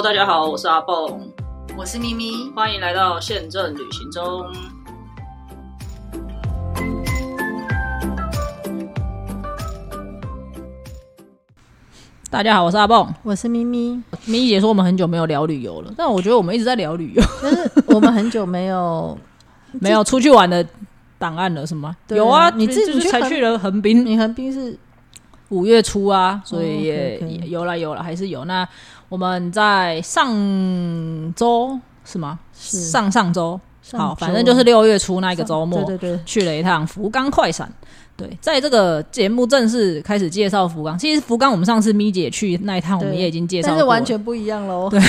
Hello，大家好，我是阿蹦，我是咪咪，欢迎来到宪政旅行中。大家好，我是阿蹦，我是咪咪。咪咪姐说我们很久没有聊旅游了，但我觉得我们一直在聊旅游，就是我们很久没有 没有出去玩的档案了，是吗？对有啊，你自己就是才去了横滨，你横滨是五月初啊，所以哦也,、OK，OK 也有了有了，还是有。那我们在上周是吗？是。上上周，好，反正就是六月初那一个周末，对对对，去了一趟福冈快闪。对，在这个节目正式开始介绍福冈，其实福冈我们上次咪姐去那一趟，我们也已经介绍，但是完全不一样喽，对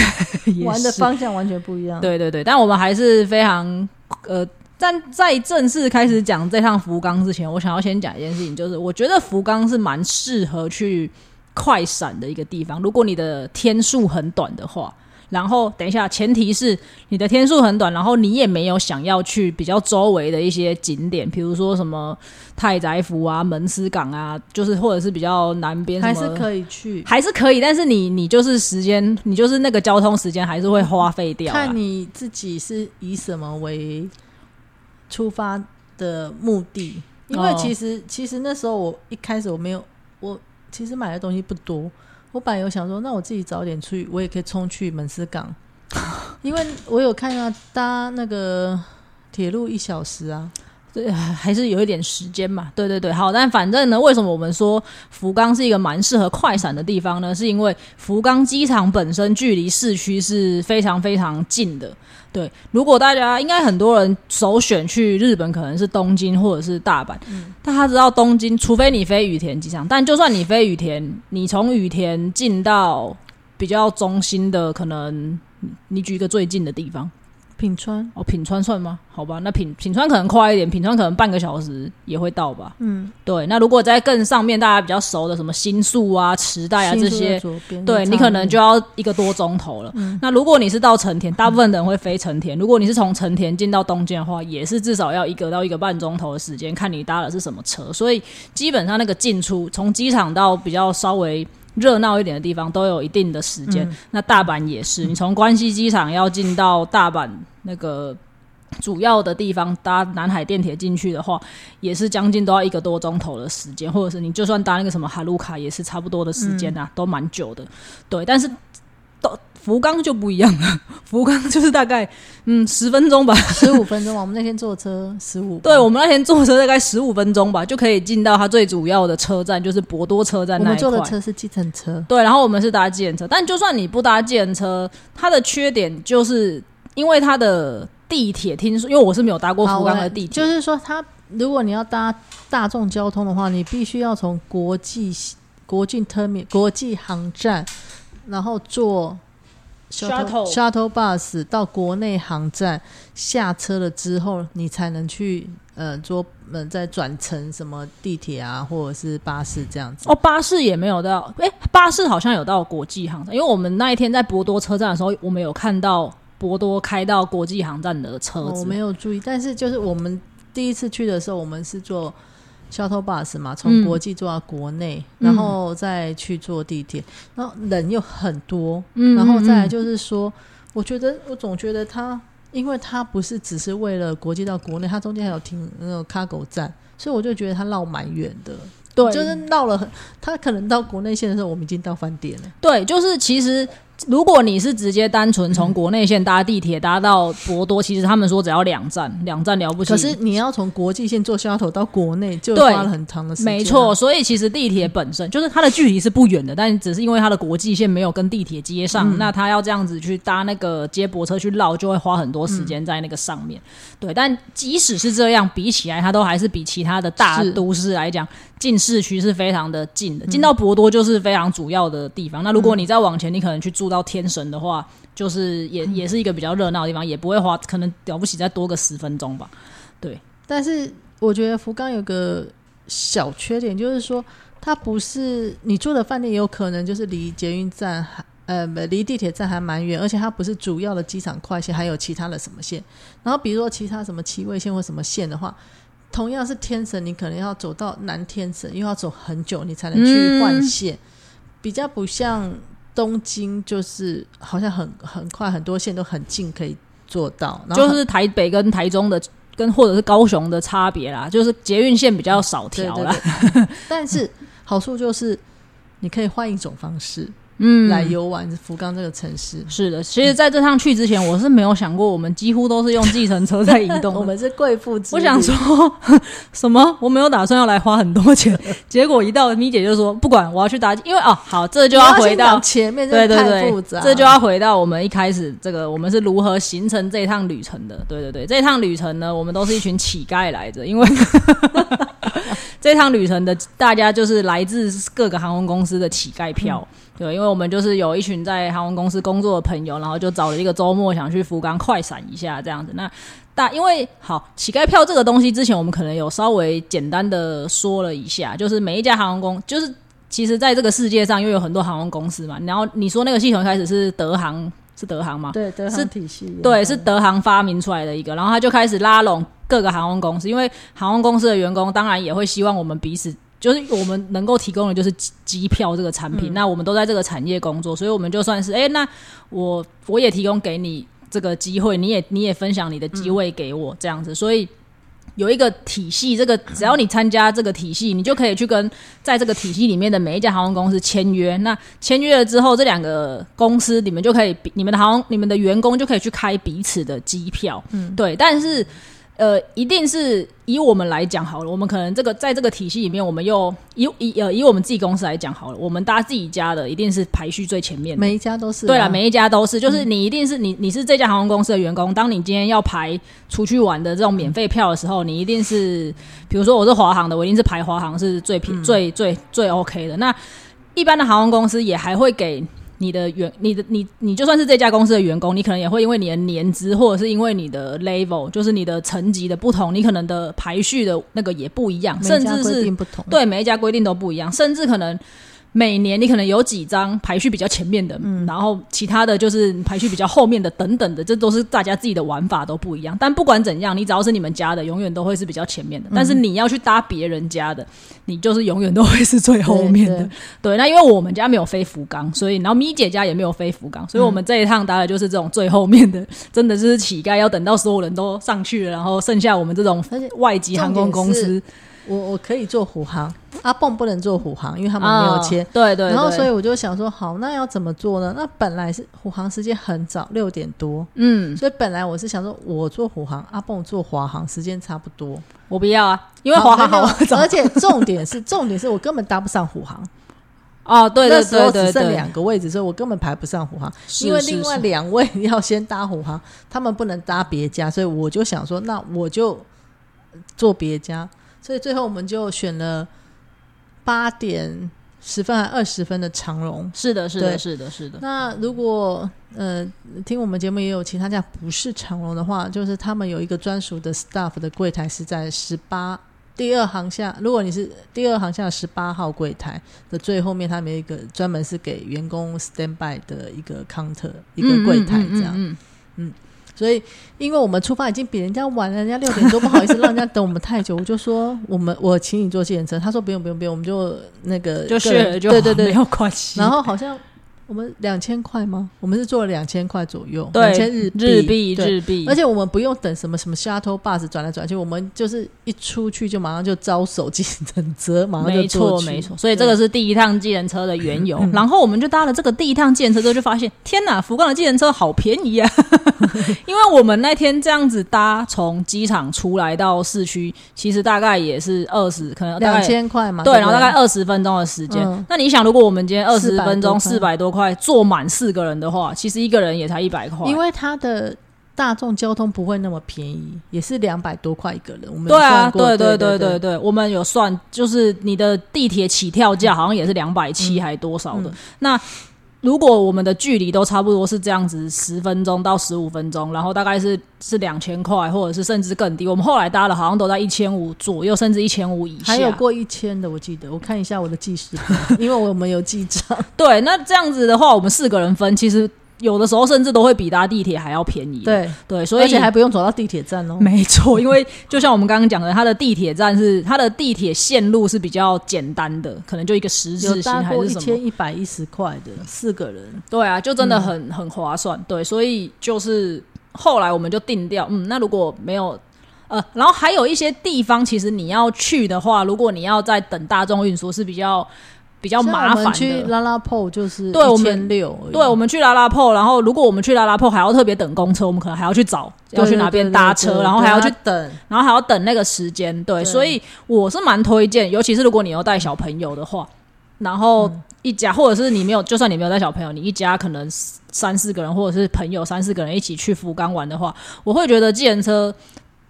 玩的方向完全不一样。对对对，但我们还是非常呃，但在正式开始讲这趟福冈之前，我想要先讲一件事情，就是我觉得福冈是蛮适合去快闪的一个地方。如果你的天数很短的话，然后等一下，前提是你的天数很短，然后你也没有想要去比较周围的一些景点，比如说什么太宰府啊、门司港啊，就是或者是比较南边还是可以去，还是可以，但是你你就是时间，你就是那个交通时间还是会花费掉啊。看你自己是以什么为出发的目的。因为哦其实、其实那时候我一开始我没有，我其实买的东西不多。我本来有想说，那我自己早点去，我也可以冲去门司港，因为我有看到搭那个铁路一小时啊。对，还是有一点时间嘛。对对对，好，但反正呢，为什么我们说福冈是一个蛮适合快闪的地方呢？是因为福冈机场本身距离市区是非常非常近的。对，如果大家应该很多人首选去日本，可能是东京或者是大阪。嗯，大家知道东京，除非你飞羽田机场，但就算你飞羽田，你从羽田进到比较中心的，可能你你举一个最近的地方。品川，哦，品川算吗？好吧，那品品川可能快一点，品川可能半个小时也会到吧。嗯，对，那如果在更上面大家比较熟的什么新宿啊、池袋啊这些，对你可能就要一个多钟头了。那如果你是到成田，大部分的人会飞成田。如果你是从成田进到东京的话，也是至少要一个到一个半钟头的时间，看你搭的是什么车。所以基本上那个进出，从机场到比较稍微。热闹一点的地方都有一定的时间，那大阪也是，你从关西机场要进到大阪那个主要的地方搭南海电铁进去的话，也是将近都要一个多钟头的时间，或者是你就算搭那个什么哈鲁卡，也是差不多的时间啊，都蛮久的。对，但是到福冈就不一样了，福冈就是大概嗯十分钟吧。十五分钟吧，我们那天坐车十五，对我们那天坐车大概十五分钟吧，就可以进到它最主要的车站，就是博多车站那一我们坐的块。车是计程车，对，然后我们是搭计程车，但就算你不搭计程车，它的缺点就是因为它的地铁，听说因为我是没有搭过福冈的地铁，就是说，它如果你要搭大众交通的话，你必须要从国际国际 terminal 国际航站，然后坐 Shuttle shuttle bus 到国内航站下车了之后，你才能去呃坐呃再转乘什么地铁啊，或者是巴士这样子。哦，巴士也没有到，诶，巴士好像有到国际航站，因为我们那一天在博多车站的时候，我们有看到博多开到国际航站的车子。哦我没有注意，但是就是我们第一次去的时候，我们是坐 shuttle bus 嘛，从嗯国际坐到国内，嗯然后再去坐地铁，然后人又很多，嗯然后再来嗯就是说，我觉得我总觉得它，因为它不是只是为了国际到国内，它中间还有停那个 cargo 站，所以我就觉得它绕蛮远的。对，就是绕了很，它可能到国内线的时候，我们已经到饭店了。对，就是其实如果你是直接单纯从国内线搭地铁搭到博多，其实他们说只要两站，两站了不起。可是你要从国际线坐 shuttle 到国内，就花了很长的时间啊。没错，所以其实地铁本身就是它的距离是不远的，但只是因为它的国际线没有跟地铁接上，嗯那它要这样子去搭那个接驳车去绕，就会花很多时间在那个上面。对，但即使是这样，比起来，它都还是比其他的大都市来讲，进市区是非常的近的。进到博多就是非常主要的地方。那如果你再往前，你可能去住到天神的话，就是也也是一个比较热闹的地方，也不会花，可能了不起再多个十分钟吧。对但是我觉得福冈有个小缺点，就是说它不是你住的饭店，也有可能就是离捷运站还呃离地铁站还蛮远，而且它不是主要的机场快线，还有其他的什么线。然后比如说其他什么七位线或什么线的话，同样是天神，你可能要走到南天神，又要走很久，你才能去换线，比较不像。东京就是好像很很快，很多线都很近可以做到，然就是台北跟台中的跟或者是高雄的差别啦，就是捷运线比较少对对条啦。对，但是好处就是你可以换一种方式嗯，来游玩福冈这个城市。是的，其实在这趟去之前，我是没有想过我们几乎都是用计程车在移动。我们是贵妇，我想说 什么？我没有打算要来花很多钱，结果一到咪姐就说不管，我要去打，因为哦，好，这就要回到前面，对对对，这就要回到我们一开始这个，我们是如何形成这一趟旅程的。对对对，这一趟旅程呢，我们都是一群乞丐来着，因为 这趟旅程的大家就是来自各个航空公司的乞丐票。对，因为我们就是有一群在航空公司工作的朋友，然后就找了一个周末想去福冈快闪一下这样子。那大因为好乞丐票这个东西，之前我们可能有稍微简单的说了一下，就是每一家航空公就是其实在这个世界上又有很多航空公司嘛。然后你说那个系统开始是德航，是德航吗？对德航体系，对，是德航发明出来的一个，然后他就开始拉拢各个航空公司，因为航空公司的员工当然也会希望我们彼此。就是我们能够提供的就是机机票这个产品，那我们都在这个产业工作，所以我们就算是哎、那我我也提供给你这个机会，你也你也分享你的机会给我这样子，所以有一个体系，这个只要你参加这个体系，你就可以去跟在这个体系里面的每一家航空公司签约。那签约了之后，这两个公司你们就可以比，你们的航空你们的员工就可以去开彼此的机票。嗯，对，但是。呃，一定是以我们来讲好了，我们可能这个在这个体系里面，我们又以以呃以我们自己公司来讲好了，我们搭自己家的一定是排序最前面的。每一家都是啊对了，每一家都是，就是你一定是你你是这家航空公司的员工，当你今天要排出去玩的这种免费票的时候，你一定是，比如说我是华航的，我一定是排华航是最便、最最最 OK 的。那一般的航空公司也还会给。你的员，你的你你就算是这家公司的员工，你可能也会因为你的年资，或者是因为你的 level，就是你的层级的不同，你可能的排序的那个也不一样，每家规甚至是定不同，对每一家规定都不一样，甚至可能每年你可能有几张排序比较前面的，嗯然后其他的就是排序比较后面的等等的，这都是大家自己的玩法都不一样。但不管怎样，你只要是你们家的，永远都会是比较前面的。但是你要去搭别人家的，你就是永远都会是最后面的。对对，那因为我们家没有飞福冈，所以然后咪姐家也没有飞福冈，所以我们这一趟搭的就是这种最后面的，真的就是乞丐，要等到所有人都上去了，然后剩下我们这种外籍航空公司我我可以做虎航，阿蹦不能做虎航，因为他们没有签。啊对对对，然后，所以我就想说，好，那要怎么做呢？那本来是虎航时间很早，六点多，嗯，所以本来我是想说，我做虎航，阿蹦做华航，时间差不多。我不要啊，因为华航好而且重点是，重点是我根本搭不上虎航。哦，对对那时候只剩两个位置，所以我根本排不上虎航，因为另外两位 要先搭虎航，他们不能搭别家，所以我就想说，那我就做别家，所以最后我们就选了八点十分还二十分的长荣。是的，是的，是的，是的，那如果呃听我们节目也有其他家不是长荣的话，就是他们有一个专属的 staff 的柜台是在十八第二行下。如果你是第二行下十八号柜台的最后面，他们有一个专门是给员工 stand by 的一个 counter 一个柜台这样。嗯，嗯所以，因为我们出发已经比人家晚了，人家六点多，不好意思让人家等我们太久，我就说我们我请你坐计程车，他说不用不用不用，我们就那个就个人学了就对对对没，有关系。然后好像我们两千块吗？我们是做了两千块左右，对两千日日币。日币，而且我们不用等什么什么 shuttle bus 转来转去，我们就是一出去就马上就招手计程车，马上就没错没错，所以这个是第一趟计程车的缘由。嗯然后我们就搭了这个第一趟计程车之后，就发现天哪，福冈的计程车好便宜啊！因为我们那天这样子搭从机场出来到市区，其实大概也是二十，可能大两概。千块嘛，对，然后大概二十分钟的时间。嗯那你想，如果我们今天二十400分钟四百多块坐满四个人的话，其实一个人也才一百块。因为它的大众交通不会那么便宜，也是两百多块一个人。我们对啊，对对对对对，我们有算，就是你的地铁起跳价好像也是两百七还多少的。嗯那如果我们的距离都差不多是这样子，十分钟到十五分钟，然后大概是是两千块，或者是甚至更低。我们后来搭的好像都在一千五左右，甚至一千五以下。还有过一千的，我记得，我看一下我的记事本，因为我们有记账。对，那这样子的话，我们四个人分，其实有的时候甚至都会比搭地铁还要便宜。对对，所以而且还不用走到地铁站哦。没错，因为就像我们刚刚讲的，它的地铁站是它的地铁线路是比较简单的，可能就一个十字有形还是什么。一千一百一十块的四个人，对啊，就真的很、很划算。对，所以就是后来我们就定掉，嗯，那如果没有。呃，然后还有一些地方，其实你要去的话，如果你要在等大众运输是比较比较麻烦我们去的。拉拉铺就是对我们千六，对，我们去拉拉铺，然后如果我们去拉拉铺还要特别等公车，我们可能还要去找要去哪边搭车，然后还要去等。然后还要等那个时间，对，对所以我是蛮推荐，尤其是如果你要带小朋友的话，然后嗯一家、或者是你没有，就算你没有带小朋友，你一家可能三四个人或者是朋友三四个人一起去福冈玩的话，我会觉得计程车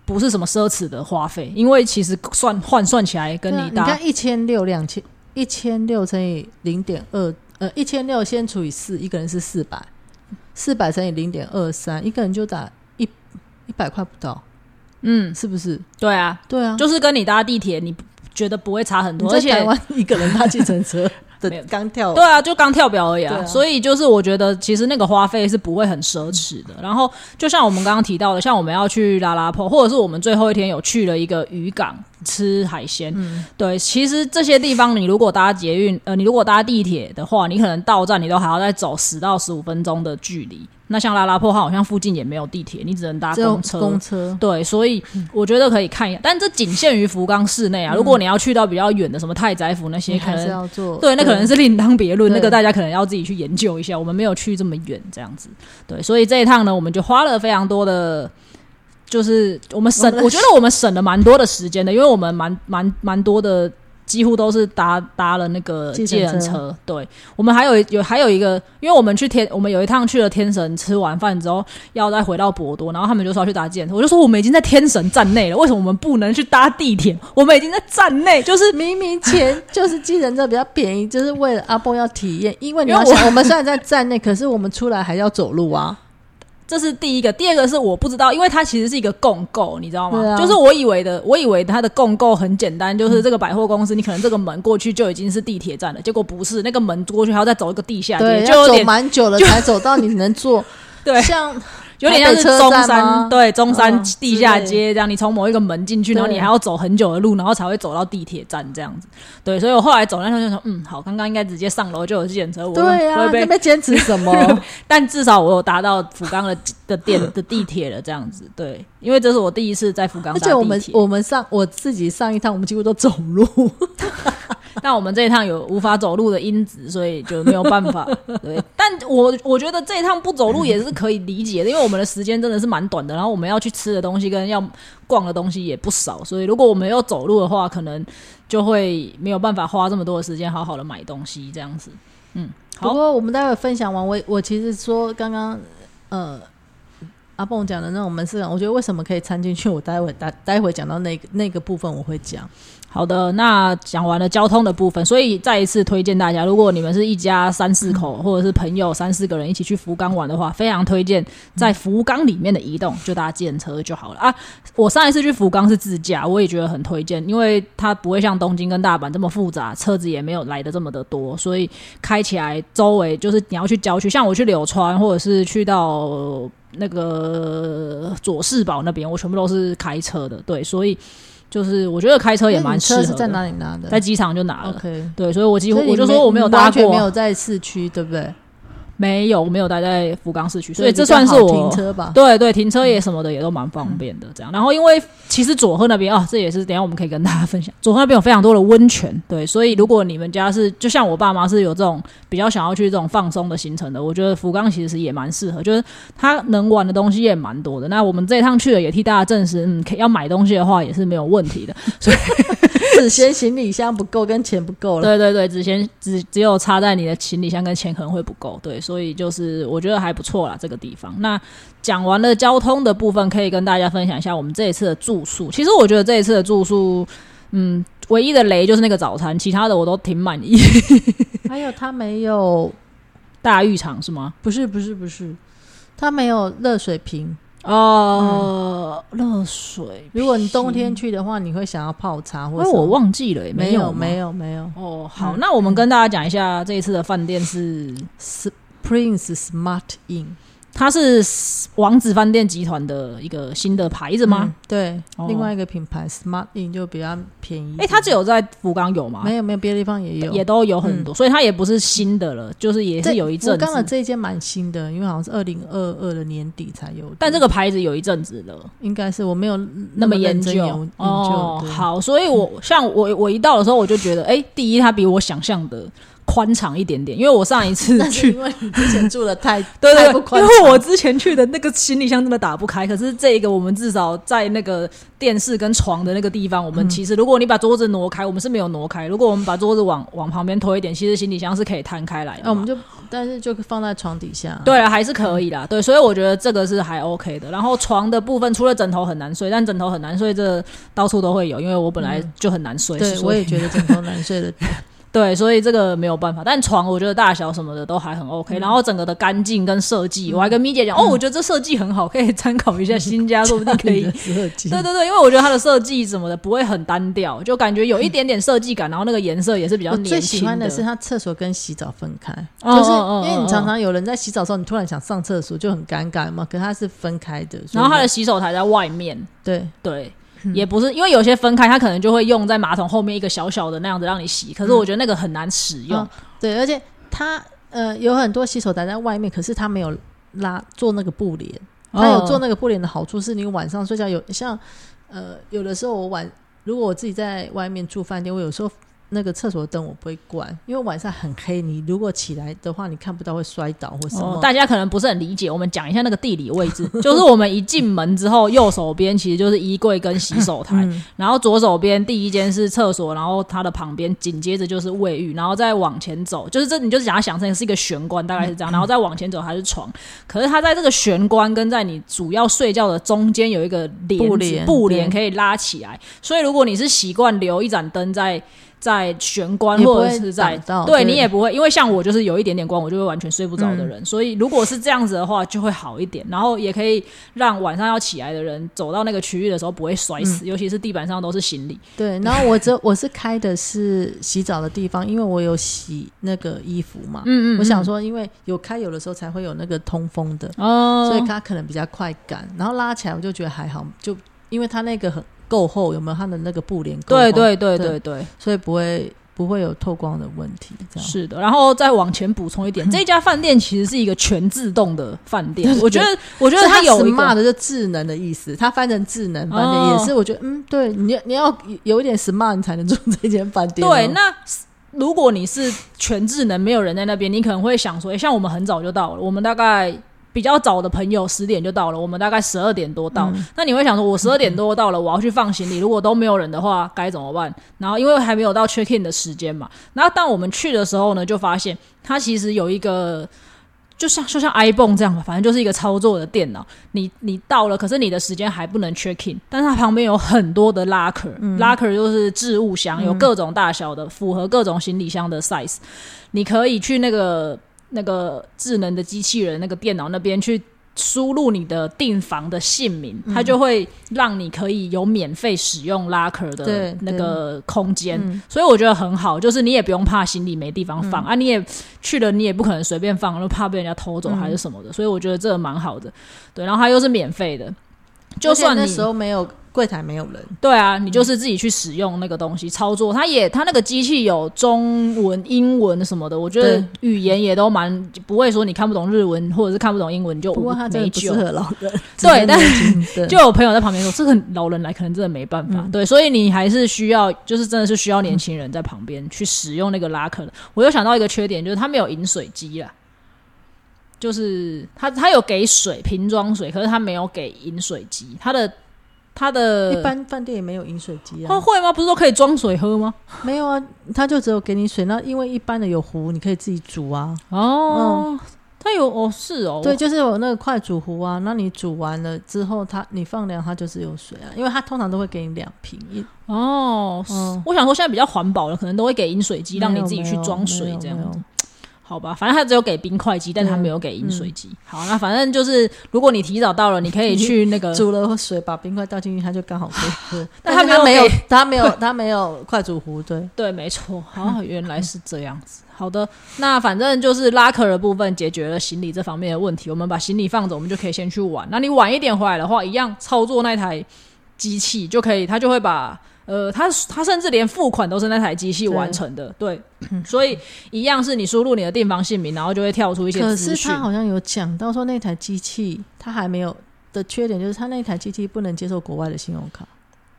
不是什么奢侈的花费，因为其实算换算起来跟你搭，你看一千六两千一千六乘以零点二，呃，一千六先除以四，一个人是四百，四百乘以零点二三，一个人就打一一百块不到，嗯，是不是？对啊，对啊，就是跟你搭地铁，你觉得不会差很多，在而且台湾一个人搭计程车 对刚跳，对啊，就刚跳表而已啊，啊。所以就是我觉得其实那个花费是不会很奢侈的。然后就像我们刚刚提到的，像我们要去拉拉坡，或者是我们最后一天有去了一个渔港吃海鲜，嗯对，其实这些地方你如果搭捷运，呃，你如果搭地铁的话，你可能到站你都还要再走十到十五分钟的距离。那像拉拉破，它好像附近也没有地铁，你只能搭公车。公车，对，所以我觉得可以看一下，但这仅限于福冈市内啊。如果你要去到比较远的什么太宰府那些，可能要做，对，那可能是另当别论，那个大家可能要自己去研究一下。我们没有去这么远，这样子。对，所以这一趟呢，我们就花了非常多的，就是我们省，我觉得我们省了蛮多的时间的，因为我们蛮蛮蛮多的。几乎都是搭搭了那个计计程车对我们还有有还有一个，因为我们去天，我们有一趟去了天神，吃完饭之后要再回到博多，然后他们就说要去搭计程车，我就说我们已经在天神站内了，为什么我们不能去搭地铁？我们已经在站内，就是明明钱就是计程车比较便宜，就是为了阿波要体验，因为你想，我们虽然在站内，可是我们出来还要走路啊。这是第一个，第二个是我不知道，因为它其实是一个共购，你知道吗？就是我以为的，我以为它的共购很简单，就是这个百货公司，你可能这个门过去就已经是地铁站了，结果不是，那个门过去还要再走一个地下对，街，就要走蛮久了才走到你能坐。对，像有点像是中山对中山嗯地下街这样，你从某一个门进去，然后你还要走很久的路，然后才会走到地铁站这样子。对，所以我后来走那条就说，嗯，好，刚刚应该直接上楼就有计程车，我对呀、啊，不会被那边坚持什么？但至少我有达到福冈的的电的地铁了，这样子。对，因为这是我第一次在福冈搭而且我们。我们上我自己上一趟，我们几乎都走路。但我们这一趟有无法走路的因子，所以就没有办法。对，但我我觉得这一趟不走路也是可以理解的，因为我们的时间真的是蛮短的，然后我们要去吃的东西跟要逛的东西也不少，所以如果我们要走路的话，可能就会没有办法花这么多的时间好好的买东西这样子。嗯，好，不过我们待会分享完，我我其实说刚刚呃阿蹦讲的那种门市港，我觉得为什么可以掺进去，我待会待待会讲到那个那个部分我会讲。好的，那讲完了交通的部分，所以再一次推荐大家，如果你们是一家三四口，或者是朋友三四个人一起去福冈玩的话，非常推荐在福冈里面的移动，就搭计程车就好了啊。我上一次去福冈是自驾，我也觉得很推荐，因为它不会像东京跟大阪这么复杂，车子也没有来的这么的多，所以开起来周围就是你要去郊区，像我去柳川或者是去到那个佐世保那边，我全部都是开车的，对，所以。就是我觉得开车也蛮适合的。在哪里拿的？在机场就拿了。OK，对，所以我几乎我就说我没有搭你完全过，没有在市区，对不对？没有，我没有待在福冈市区，所以这算是我停车吧。对对，停车也什么的也都蛮方便的，这样。然后因为其实佐贺那边啊，这也是等一下我们可以跟大家分享，佐贺那边有非常多的温泉，对，所以如果你们家是就像我爸妈是有这种比较想要去这种放松的行程的，我觉得福冈其实也蛮适合，就是它能玩的东西也蛮多的。那我们这一趟去了，也替大家证实，嗯，可以要买东西的话也是没有问题的。所以 只嫌行李箱不够跟钱不够了。对对对，只嫌只只有插在你的行李箱跟钱可能会不够，对，所以就是我觉得还不错啦，这个地方。那讲完了交通的部分，可以跟大家分享一下我们这一次的住宿。其实我觉得这一次的住宿，嗯，唯一的雷就是那个早餐，其他的我都挺满意。还有他没有，大浴场是吗？不是不是不是，他没有热水瓶。哦，热水。如果你冬天去的话，你会想要泡茶或者我忘记了没有没有没有哦，好，嗯那我们跟大家讲一下这一次的饭店是是 Prince Smart Inn。它是王子饭店集团的一个新的牌子吗？嗯对，哦另外一个品牌 Smart Inn 就比较便宜一哎、点。它只有在福冈有吗？没有没有别的地方也有，也都有很多，所以它也不是新的了，就是也是有一阵福冈的子。这一间蛮新的，因为好像是二零二二的年底才有。但这个牌子有一阵子了，应该是我没有那么研究哦究。。好，所以我像我我一到的时候，我就觉得，哎、第一它比我想象的宽敞一点点，因为我上一次 去因为你之前住的太 对对因为我之前去的那个行李箱真的打不开，可是这一个我们至少在那个电视跟床的那个地方，我们嗯其实如果你把桌子挪开，我们是没有挪开。如果我们把桌子往往旁边推一点，其实行李箱是可以摊开来的嘛。那我们就但是就放在床底下。对啊，还是可以啦。对，所以我觉得这个是还 OK 的。然后床的部分，除了枕头很难睡，但枕头很难睡，这到处都会有，因为我本来就很难睡。对，我也觉得枕头难睡的。对，所以这个没有办法。但床我觉得大小什么的都还很 OK，、然后整个的干净跟设计，我还跟咪姐讲，哦，我觉得这设计很好，可以参考一下新家，说不定可以 设计。对对对，因为我觉得它的设计什么的不会很单调，就感觉有一点点设计感，然后那个颜色也是比较我年轻最喜欢的是它厕所跟洗澡分开，哦就是因为你哦常常有人在洗澡的时候，你突然想上厕所就很尴尬嘛。可是它是分开的，然后它的洗手台在外面，对对。也不是因为有些分开，它可能就会用在马桶后面一个小小的那样子让你洗，可是我觉得那个很难使用。嗯对，而且它呃有很多洗手台在外面，可是它没有拉做那个布帘。它有做那那个布帘的好处是你晚上睡觉有像呃有的时候我晚如果我自己在外面住饭店，我有时候那个厕所的灯我不会关，因为晚上很黑，你如果起来的话，你看不到会摔倒或什么。哦，大家可能不是很理解，我们讲一下那个地理位置，就是我们一进门之后，右手边其实就是衣柜跟洗手台，嗯。然后左手边第一间是厕所，然后它的旁边紧接着就是卫浴，然后再往前走，就是这你就是想要想成是一个玄关，大概是这样，然后再往前走还是床，可是它在这个玄关跟在你主要睡觉的中间有一个帘子布帘布帘可以拉起来，所以如果你是习惯留一盏灯在。在玄关或者是在对对你也不会，因为像我就是有一点点光，我就会完全睡不着的嗯人，所以如果是这样子的话，就会好一点，然后也可以让晚上要起来的人走到那个区域的时候不会摔嗯死，尤其是地板上都是行李。对，然后我这我是开的是洗澡的地方，因为我有洗那个衣服嘛。嗯我想说，因为有开有的时候才会有那个通风的，哦，所以它可能比较快干。然后拉起来我就觉得还好，就因为它那个很够厚，有没有它的那个布帘够厚？对对对对对对，所以不会不会有透光的问题。这样是的。然后再往前补充一点，这家饭店其实是一个全自动的饭店，我觉得我觉得它有一 smart。的就智能的意思，它翻成智能饭店哦也是，我觉得嗯，对，你你要有一点 smart 你才能住这间饭店哦。对，那如果你是全智能，没有人在那边，你可能会想说，诶像我们很早就到了，我们大概。比较早的朋友十点就到了，我们大概十二点多到。嗯那你会想说，我十二点多到了，我要去放行李，如果都没有人的话，该怎么办？然后因为还没有到 check in 的时间嘛，然后当我们去的时候呢，就发现它其实有一个。就像就像 iPhone 这样吧，反正就是一个操作的电脑。你你到了，可是你的时间还不能 check in，但是它旁边有很多的 locker，locker、就是置物箱，有各种大小的，符合各种行李箱的 size。你可以去那个那个智能的机器人那个电脑那边去输入你的订房的姓名，它就会让你可以有免费使用 locker 的那个空间。嗯。所以我觉得很好，就是你也不用怕行李没地方放、啊，你也去了，你也不可能随便放，又怕被人家偷走还是什么的，所以我觉得这个蛮好的。对，然后它又是免费的，就算那时候没有柜台没有人，对啊，你就是自己去使用那个东西操作，它也它那个机器有中文、英文什么的，我觉得语言也都蛮不会说你看不懂日文或者是看不懂英文你就不过他真的不适。合老人。对但是就有朋友在旁边说，这个老人来可能真的没办法。嗯对，所以你还是需要，就是真的是需要年轻人在旁边去使用那个拉客的。我又想到一个缺点，就是它没有饮水机啦。就是它，它有给水瓶装水，可是它没有给饮水机。它的它的一般饭店也没有饮水机它啊，会吗？不是说可以装水喝吗？没有啊，他就只有给你水。那因为一般的有壶，你可以自己煮啊。哦，它有哦，是哦，对，就是有那个快煮壶啊。那你煮完了之后，它你放凉，它就是有水啊。因为它通常都会给你两瓶，一哦，嗯我想说现在比较环保了，可能都会给饮水机，让你自己去装水这样子。。好吧，反正他只有给冰块机，但他没有给饮水机。好，那反正就是，如果你提早到了，你可以去那个 煮了水，把冰块倒进去，它就刚好可以喝。但他没有，他没有，他没有快煮壶，对对，没错。好，原来是这样子。好的，那反正就是拉客的部分解决了行李这方面的问题，我们把行李放着，我们就可以先去玩。那你晚一点回来的话，一样操作那台机器就可以，他就会把。呃，他他甚至连付款都是那台机器完成的，对，所以一样是你输入你的订房姓名，然后就会跳出一些可是他好像有讲到说那台机器他还没有的缺点就是他那台机器不能接受国外的信用卡。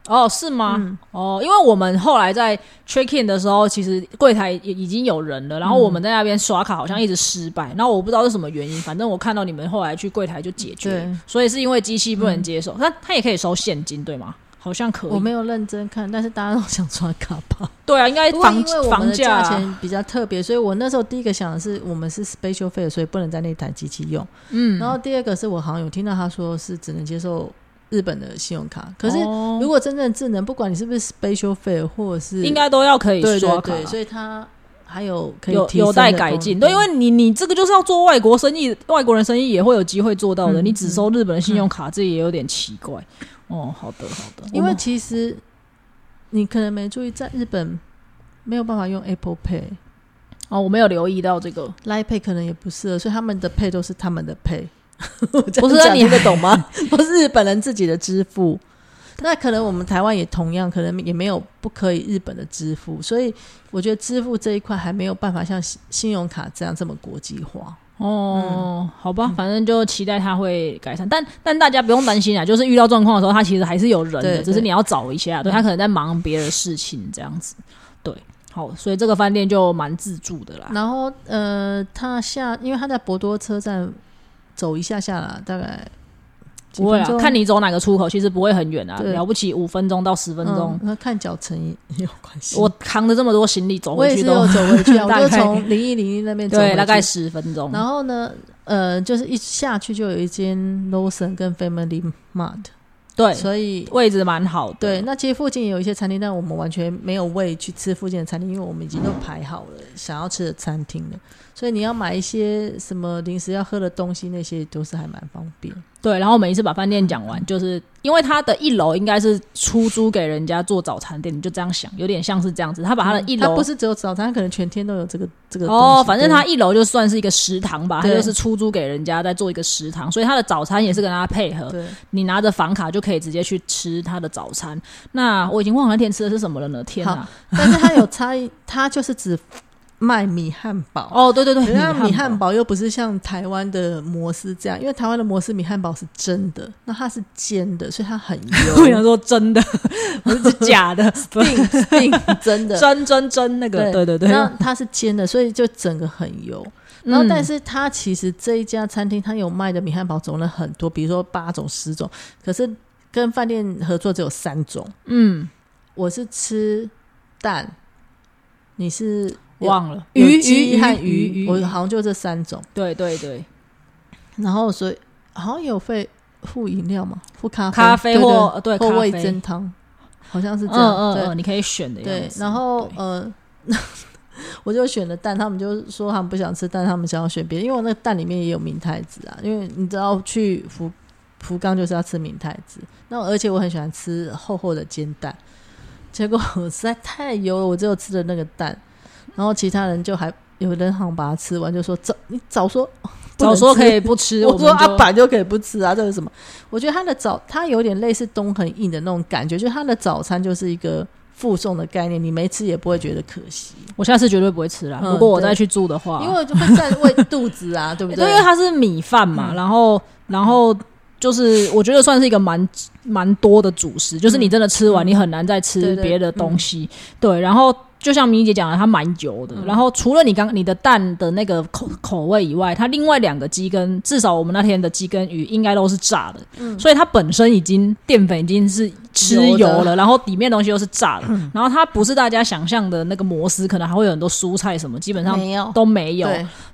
哦，是吗？哦，因为我们后来在 check in 的时候，其实柜台也已经有人了，然后我们在那边刷卡好像一直失败，然后我不知道是什么原因，反正我看到你们后来去柜台就解决，所以是因为机器不能接受，那他也可以收现金，对吗？好像可以，我没有认真看，但是大家都想刷卡吧？对啊，应该房房价。钱比较特别，所以我那时候第一个想的是，我们是 special 费，所以不能在那台机器用。嗯，然后第二个是我好像有听到他说是只能接受日本的信用卡，可是如果真正智能，不管你是不是 special fee，，或者是应该都要可以刷卡，所以它还有可以有有待改进。对，因为你你这个就是要做外国生意，外国人生意也会有机会做到的，你只收日本的信用卡，这也有点奇怪。哦，好的好的，因为其实你可能没注意，在日本没有办法用 Apple Pay 哦，我没有留意到这个。Line Pay 可能也不适合，所以他们的 Pay 都是他们的 Pay，不是你听得懂吗？不是日本人自己的支付，那可能我们台湾也同样，可能也没有不可以日本的支付，所以我觉得支付这一块还没有办法像信用卡这样这么国际化。哦，好吧，反正就期待它会改善，但但大家不用担心啊，就是遇到状况的时候，它其实还是有人的，只是你要找一下，对他可能在忙别的事情这样子，对，好，所以这个饭店就蛮自助的啦。然后呃，他下，因为他在博多车站走一下下啦，大概。不会啊，看你走哪个出口，其实不会很远啊，了不起五分钟到十分钟。那看脚程也有关系。我扛着这么多行李走回去都走回去，我就从零一零一那边走，对，大概十分钟。然后呢，呃，就是一下去就有一间 Lawson 跟 Family Mart，对，所以位置蛮好的。对，那其实附近也有一些餐厅，但我们完全没有位去吃附近的餐厅，因为我们已经都排好了想要吃的餐厅了。所以你要买一些什么临时要喝的东西，那些都是还蛮方便。对，然后每一次把饭店讲完，就是因为他的一楼应该是出租给人家做早餐店，你就这样想，有点像是这样子。他把他的一楼，他不是只有早餐，他可能全天都有这个这个。哦，反正他一楼就算是一个食堂吧，他就是出租给人家在做一个食堂，所以他的早餐也是跟他配合。对，你拿着房卡就可以直接去吃他的早餐。那我已经忘了那天吃的是什么了呢？天哪！但是他有差异，他就是只。卖米汉堡哦，对对对，那米汉堡又不是像台湾的摩斯这样，因为台湾的摩斯米汉堡是真的，那它是煎的，所以它很油。我想说真的，不是假的，定定 真的，真真真那个，对对对，那它是煎的，所以就整个很油。然后，但是它其实这一家餐厅，它有卖的米汉堡种类很多，比如说八种、十种，可是跟饭店合作只有三种。嗯，我是吃蛋，你是。忘了鱼鱼和鱼鱼，我好像就这三种。对对对，然后所以好像有费付饮料嘛，付咖咖啡或对或味增汤，好像是这样。嗯嗯，你可以选的。对，然后呃，我就选了蛋，他们就说他们不想吃蛋，他们想要选别的，因为我那个蛋里面也有明太子啊。因为你知道去福福冈就是要吃明太子，那而且我很喜欢吃厚厚的煎蛋，结果实在太油了，我只有吃的那个蛋。然后其他人就还有人好像把它吃完，就说早你早说 早说可以不吃，我说阿板就可以不吃啊，这是什么？我觉得他的早他有点类似东很硬的那种感觉，就是他的早餐就是一个附送的概念，你没吃也不会觉得可惜。我下次绝对不会吃了，如果我再去住的话，因为就会占喂肚子啊，对不对？因为它是米饭嘛，然后然后就是我觉得算是一个蛮蛮多的主食，就是你真的吃完，你很难再吃别的东西。对，然后。就像米姐讲的，它蛮油的。然后除了你刚你的蛋的那个口口味以外，它另外两个鸡跟至少我们那天的鸡跟鱼应该都是炸的。嗯，所以它本身已经淀粉已经是吃油了，然后里面东西又是炸的。然后它不是大家想象的那个摩斯，可能还会有很多蔬菜什么，基本上都没有。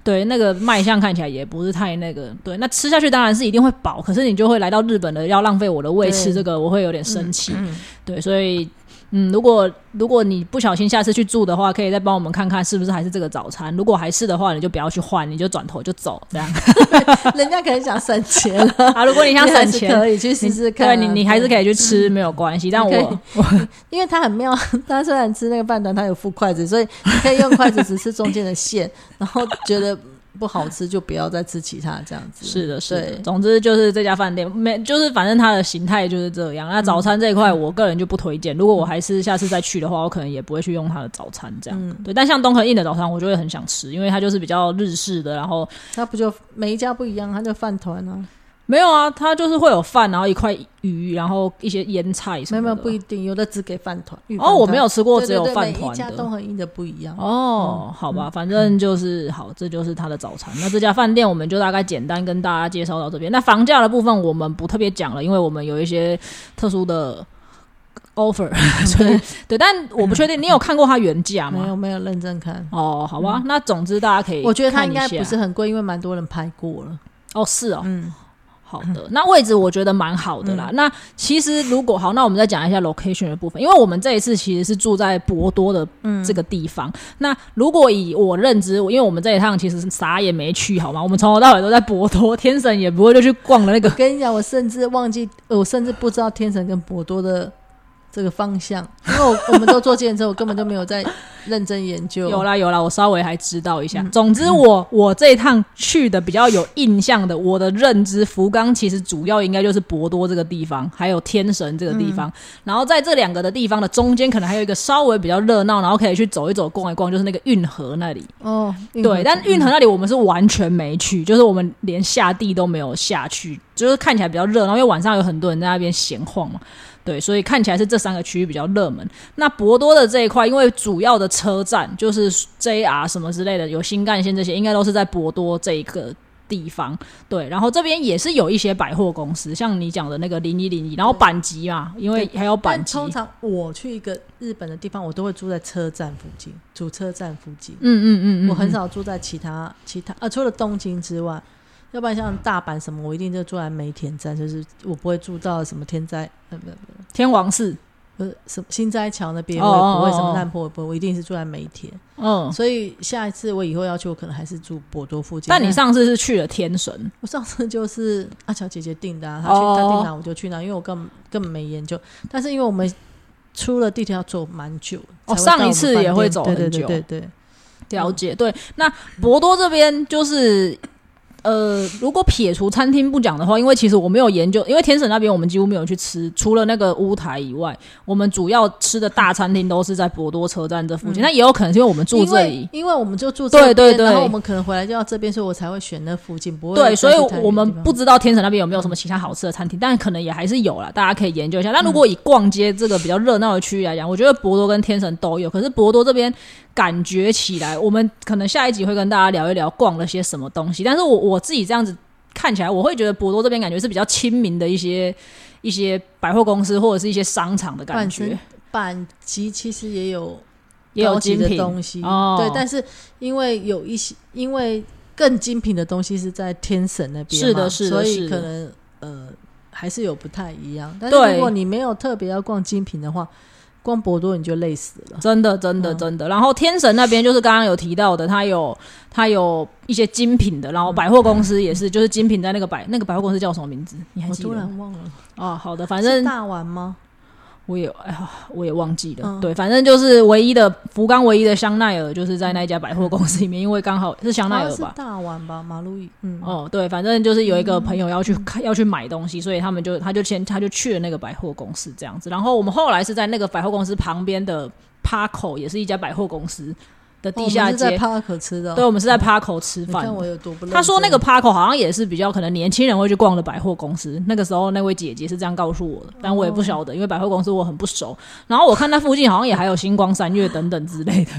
对，那个卖相看起来也不是太那个。对，那吃下去当然是一定会饱，可是你就会来到日本的要浪费我的胃吃这个，我会有点生气。对，所以。嗯，如果如果你不小心下次去住的话，可以再帮我们看看是不是还是这个早餐。如果还是的话，你就不要去换，你就转头就走，这样。人家可能想省钱了啊，如果你想省钱，可以去试试看。对你，你还是可以去吃，没有关系。但我我，因为他很妙，他虽然吃那个饭团，他有附筷子，所以你可以用筷子只吃中间的线，然后觉得。不好吃就不要再吃其他这样子。是的，是的。总之就是这家饭店没，就是反正它的形态就是这样。那早餐这一块，我个人就不推荐。如果我还是下次再去的话，我可能也不会去用它的早餐这样。对，但像东恒印的早餐，我就会很想吃，因为它就是比较日式的。然后它不就每一家不一样，它就饭团呢。没有啊，它就是会有饭，然后一块鱼，然后一些腌菜什么的。没有，不一定，有的只给饭团。哦，我没有吃过只有饭团的。每家都很硬的不一样。哦，好吧，反正就是好，这就是他的早餐。那这家饭店我们就大概简单跟大家介绍到这边。那房价的部分我们不特别讲了，因为我们有一些特殊的 offer。对对，但我不确定你有看过它原价吗？没有，没有认真看。哦，好吧，那总之大家可以，我觉得它应该不是很贵，因为蛮多人拍过了。哦，是哦，嗯。好的，那位置我觉得蛮好的啦。那其实如果好，那我们再讲一下 location 的部分，因为我们这一次其实是住在博多的这个地方。那如果以我认知，因为我们这一趟其实是啥也没去，好吗？我们从头到尾都在博多，天神也不会就去逛了那个。跟你讲，我甚至忘记，我甚至不知道天神跟博多的。这个方向，因为我我们都做健身，我根本都没有在认真研究。有啦有啦，我稍微还知道一下。总之，我我这一趟去的比较有印象的，我的认知，福冈其实主要应该就是博多这个地方，还有天神这个地方。然后在这两个的地方的中间，可能还有一个稍微比较热闹，然后可以去走一走、逛一逛，就是那个运河那里。哦，对，但运河那里我们是完全没去，就是我们连下地都没有下去，就是看起来比较热闹，因为晚上有很多人在那边闲晃嘛。对，所以看起来是这三个区域比较热门。那博多的这一块，因为主要的车站就是 JR 什么之类的，有新干线这些，应该都是在博多这一个地方。对，然后这边也是有一些百货公司，像你讲的那个零一零一，然后板急嘛，因为还有板急。通常我去一个日本的地方，我都会住在车站附近，主车站附近。嗯嗯嗯，我很少住在其他其他呃，除了东京之外。要不然像大阪什么，我一定就住在梅田站，就是我不会住到什么天灾呃不不天王寺不是什么新斋桥那边，我也不会什么烂破不，我一定是住在梅田。嗯，所以下一次我以后要去，我可能还是住博多附近。但你上次是去了天神，我上次就是阿乔姐姐订的，啊她去她订哪我就去哪，因为我根本根本没研究。但是因为我们出了地铁要走蛮久，哦，上一次也会走很久，对对，了解。对，那博多这边就是。呃，如果撇除餐厅不讲的话，因为其实我没有研究，因为天神那边我们几乎没有去吃，除了那个乌台以外，我们主要吃的大餐厅都是在博多车站这附近。那也有可能是因为我们住这里，因为我们就住这边，然后我们可能回来就要这边，所以我才会选那附近。不会对，所以我们不知道天神那边有没有什么其他好吃的餐厅，但可能也还是有了，大家可以研究一下。那如果以逛街这个比较热闹的区域来讲，我觉得博多跟天神都有，可是博多这边。感觉起来，我们可能下一集会跟大家聊一聊逛了些什么东西。但是我我自己这样子看起来，我会觉得博多这边感觉是比较亲民的一些一些百货公司或者是一些商场的感觉。板级其实也有也有精品东西，对。但是因为有一些，因为更精品的东西是在天神那边，是的，是的，所以可能呃还是有不太一样。但是如果你没有特别要逛精品的话。逛博多你就累死了，真的真的真的。然后天神那边就是刚刚有提到的，它有它有一些精品的，然后百货公司也是，就是精品在那个百那个百货公司叫什么名字？你还记得？突然忘了。哦，好的，反正大丸吗？我也哎呀，我也忘记了。对，反正就是唯一的福冈唯一的香奈儿，就是在那一家百货公司里面，因为刚好是香奈儿吧。大丸吧，马路易嗯。哦，对，反正就是有一个朋友要去看，要去买东西，所以他们就他就先他就去了那个百货公司这样子。然后我们后来是在那个百货公司旁边的 Parko，也是一家百货公司。的地下街，在 Park 吃的，对，我们是在 Park 吃饭。看我有多不他说那个 Park 好像也是比较可能年轻人会去逛的百货公司。那个时候那位姐姐是这样告诉我的，但我也不晓得，因为百货公司我很不熟。然后我看那附近好像也还有星光三月等等之类的。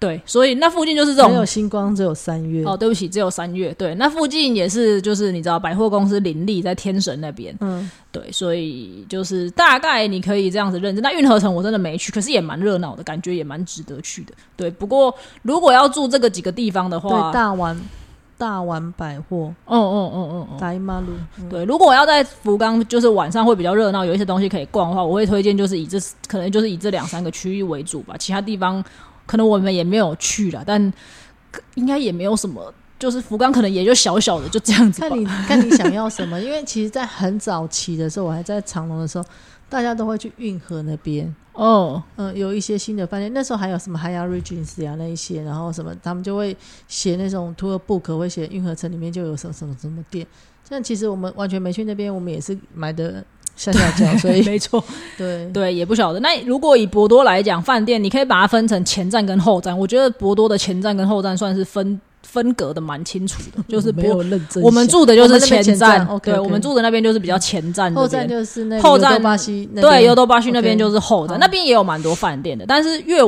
对，所以那附近就是这种。没有星光，只有三月。哦，对不起，只有三月。对，那附近也是，就是你知道，百货公司林立在天神那边。嗯，对，所以就是大概你可以这样子认真。那运河城我真的没去，可是也蛮热闹的，感觉也蛮值得去的。对，不过如果要住这个几个地方的话，大丸大丸百货，哦哦哦哦哦，大马路，对，如果我要在福冈，就是晚上会比较热闹，有一些东西可以逛的话，我会推荐就是以这可能就是以这两三个区域为主吧，其他地方可能我们也没有去了，但应该也没有什么，就是福冈可能也就小小的就这样子吧看。你看你想要什么，因为其实，在很早期的时候，我还在长隆的时候，大家都会去运河那边，哦，嗯、有一些新的饭店，那时候还有什么 Hyatt Regency 啊那一些，然后什么他们就会写那种 tour book，会写运河城里面就有什么什么什么店。但其实我们完全没去那边，我们也是买的下下脚，所以。没错，对。对，也不晓得。那如果以博多来讲，饭店你可以把它分成前站跟后站，我觉得博多的前站跟后站算是分分隔的蛮清楚的，就是没博有认真。我们住的就是前站对我们住的那边就是比较前站这后边站就是那巴西，对，尤多巴西那边就是后站，好。那边也有蛮多饭店的，但是越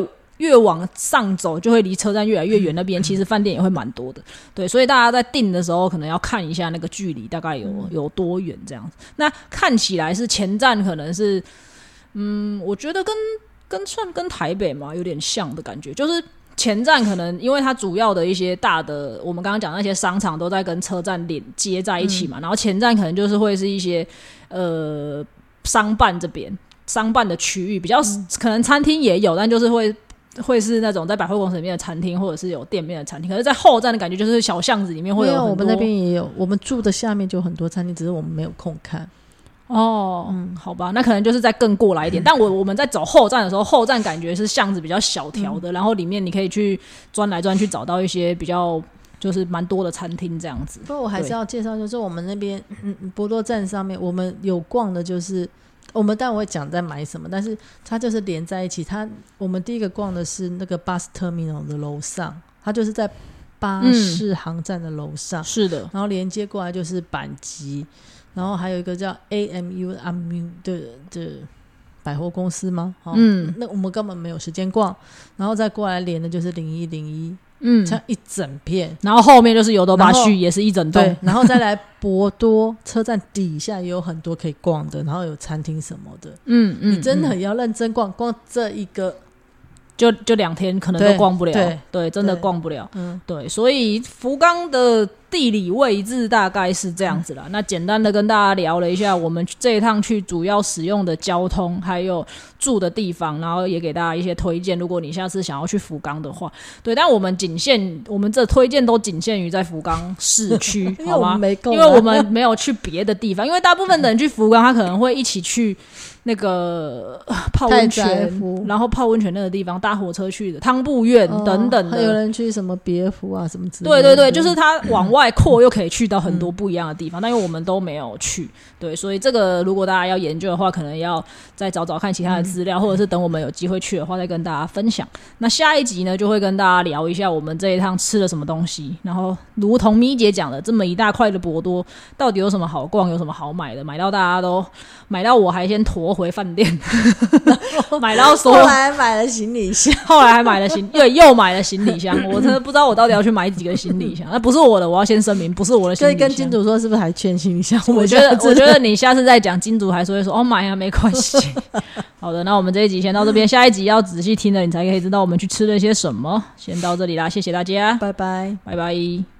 越往上走，就会离车站越来越远，那边其实饭店也会蛮多的。对，所以大家在订的时候，可能要看一下那个距离大概有有多远这样子。那看起来是前站可能是，嗯，我觉得跟跟算跟台北嘛有点像的感觉，就是。前站可能因为它主要的一些大的，我们刚刚讲那些商场都在跟车站连接在一起嘛，然后前站可能就是会是一些呃商办这边商办的区域比较、可能餐厅也有，但就是会会是那种在百货公司里面的餐厅，或者是有店面的餐厅。可是，在后站的感觉就是小巷子里面会有，我们那边也有，我们住的下面就有很多餐厅，只是我们没有空看。哦，嗯，好吧，那可能就是再更过来一点。但我我们在走后站的时候，后站感觉是巷子比较小条的，然后里面你可以去钻来钻去，找到一些比较就是蛮多的餐厅这样子。不过我还是要介绍，就是我们那边嗯博多站上面，我们有逛的，就是我们但我会讲在买什么，但是它就是连在一起。它我们第一个逛的是那个 bus terminal 的楼上，它就是在巴士航站的楼上，是的，然后连接过来就是板急，然后还有一个叫 AMU AMU 的的百货公司吗？哦、嗯那我们根本没有时间逛，然后再过来连的就是零一零一，嗯，这样一整片。然后后面就是尤多巴然后旭，也是一整对栋，，然后再来博多车站底下也有很多可以逛的，然后有餐厅什么的。嗯嗯，你真的要认真逛，逛这一个，就就两天可能都逛不了，对真的逛不了。嗯，对，所以福冈的地理位置大概是这样子啦。那简单的跟大家聊了一下我们这一趟去主要使用的交通，还有住的地方，然后也给大家一些推荐。如果你下次想要去福冈的话，对，但我们仅限我们这推荐都仅限于在福冈市区 好吗？因为我们没有去别的地方，因为大部分的人去福冈，他可能会一起去那个呃泡温泉，然后泡温泉那个地方搭火车去的汤布院哦等等的。还有人去什么别府啊，什么之类的。对对对，就是它往外扩，又可以去到很多不一样的地方，但因为我们都没有去，对，所以这个如果大家要研究的话，可能要再找找看其他的资料，或者是等我们有机会去的话，再跟大家分享。那下一集呢，就会跟大家聊一下我们这一趟吃了什么东西，然后如同咪姐讲的，这么一大块的博多，到底有什么好逛，有什么好买的，买到大家都买到我还先驮回饭店，买到说后来买了行李箱，后来还买了行，对，又买了行李箱。我真的不知道我到底要去买几个行李箱，那不是我的，我要先声明，不是我的行李箱。所以跟金主说是不是还欠行李箱？我觉得，我觉得你下次再讲金主还说会说哦买啊，没关系。好的，那我们这一集先到这边，下一集要仔细听了，你才可以知道我们去吃了些什么。先到这里啦，谢谢大家，拜拜。拜拜。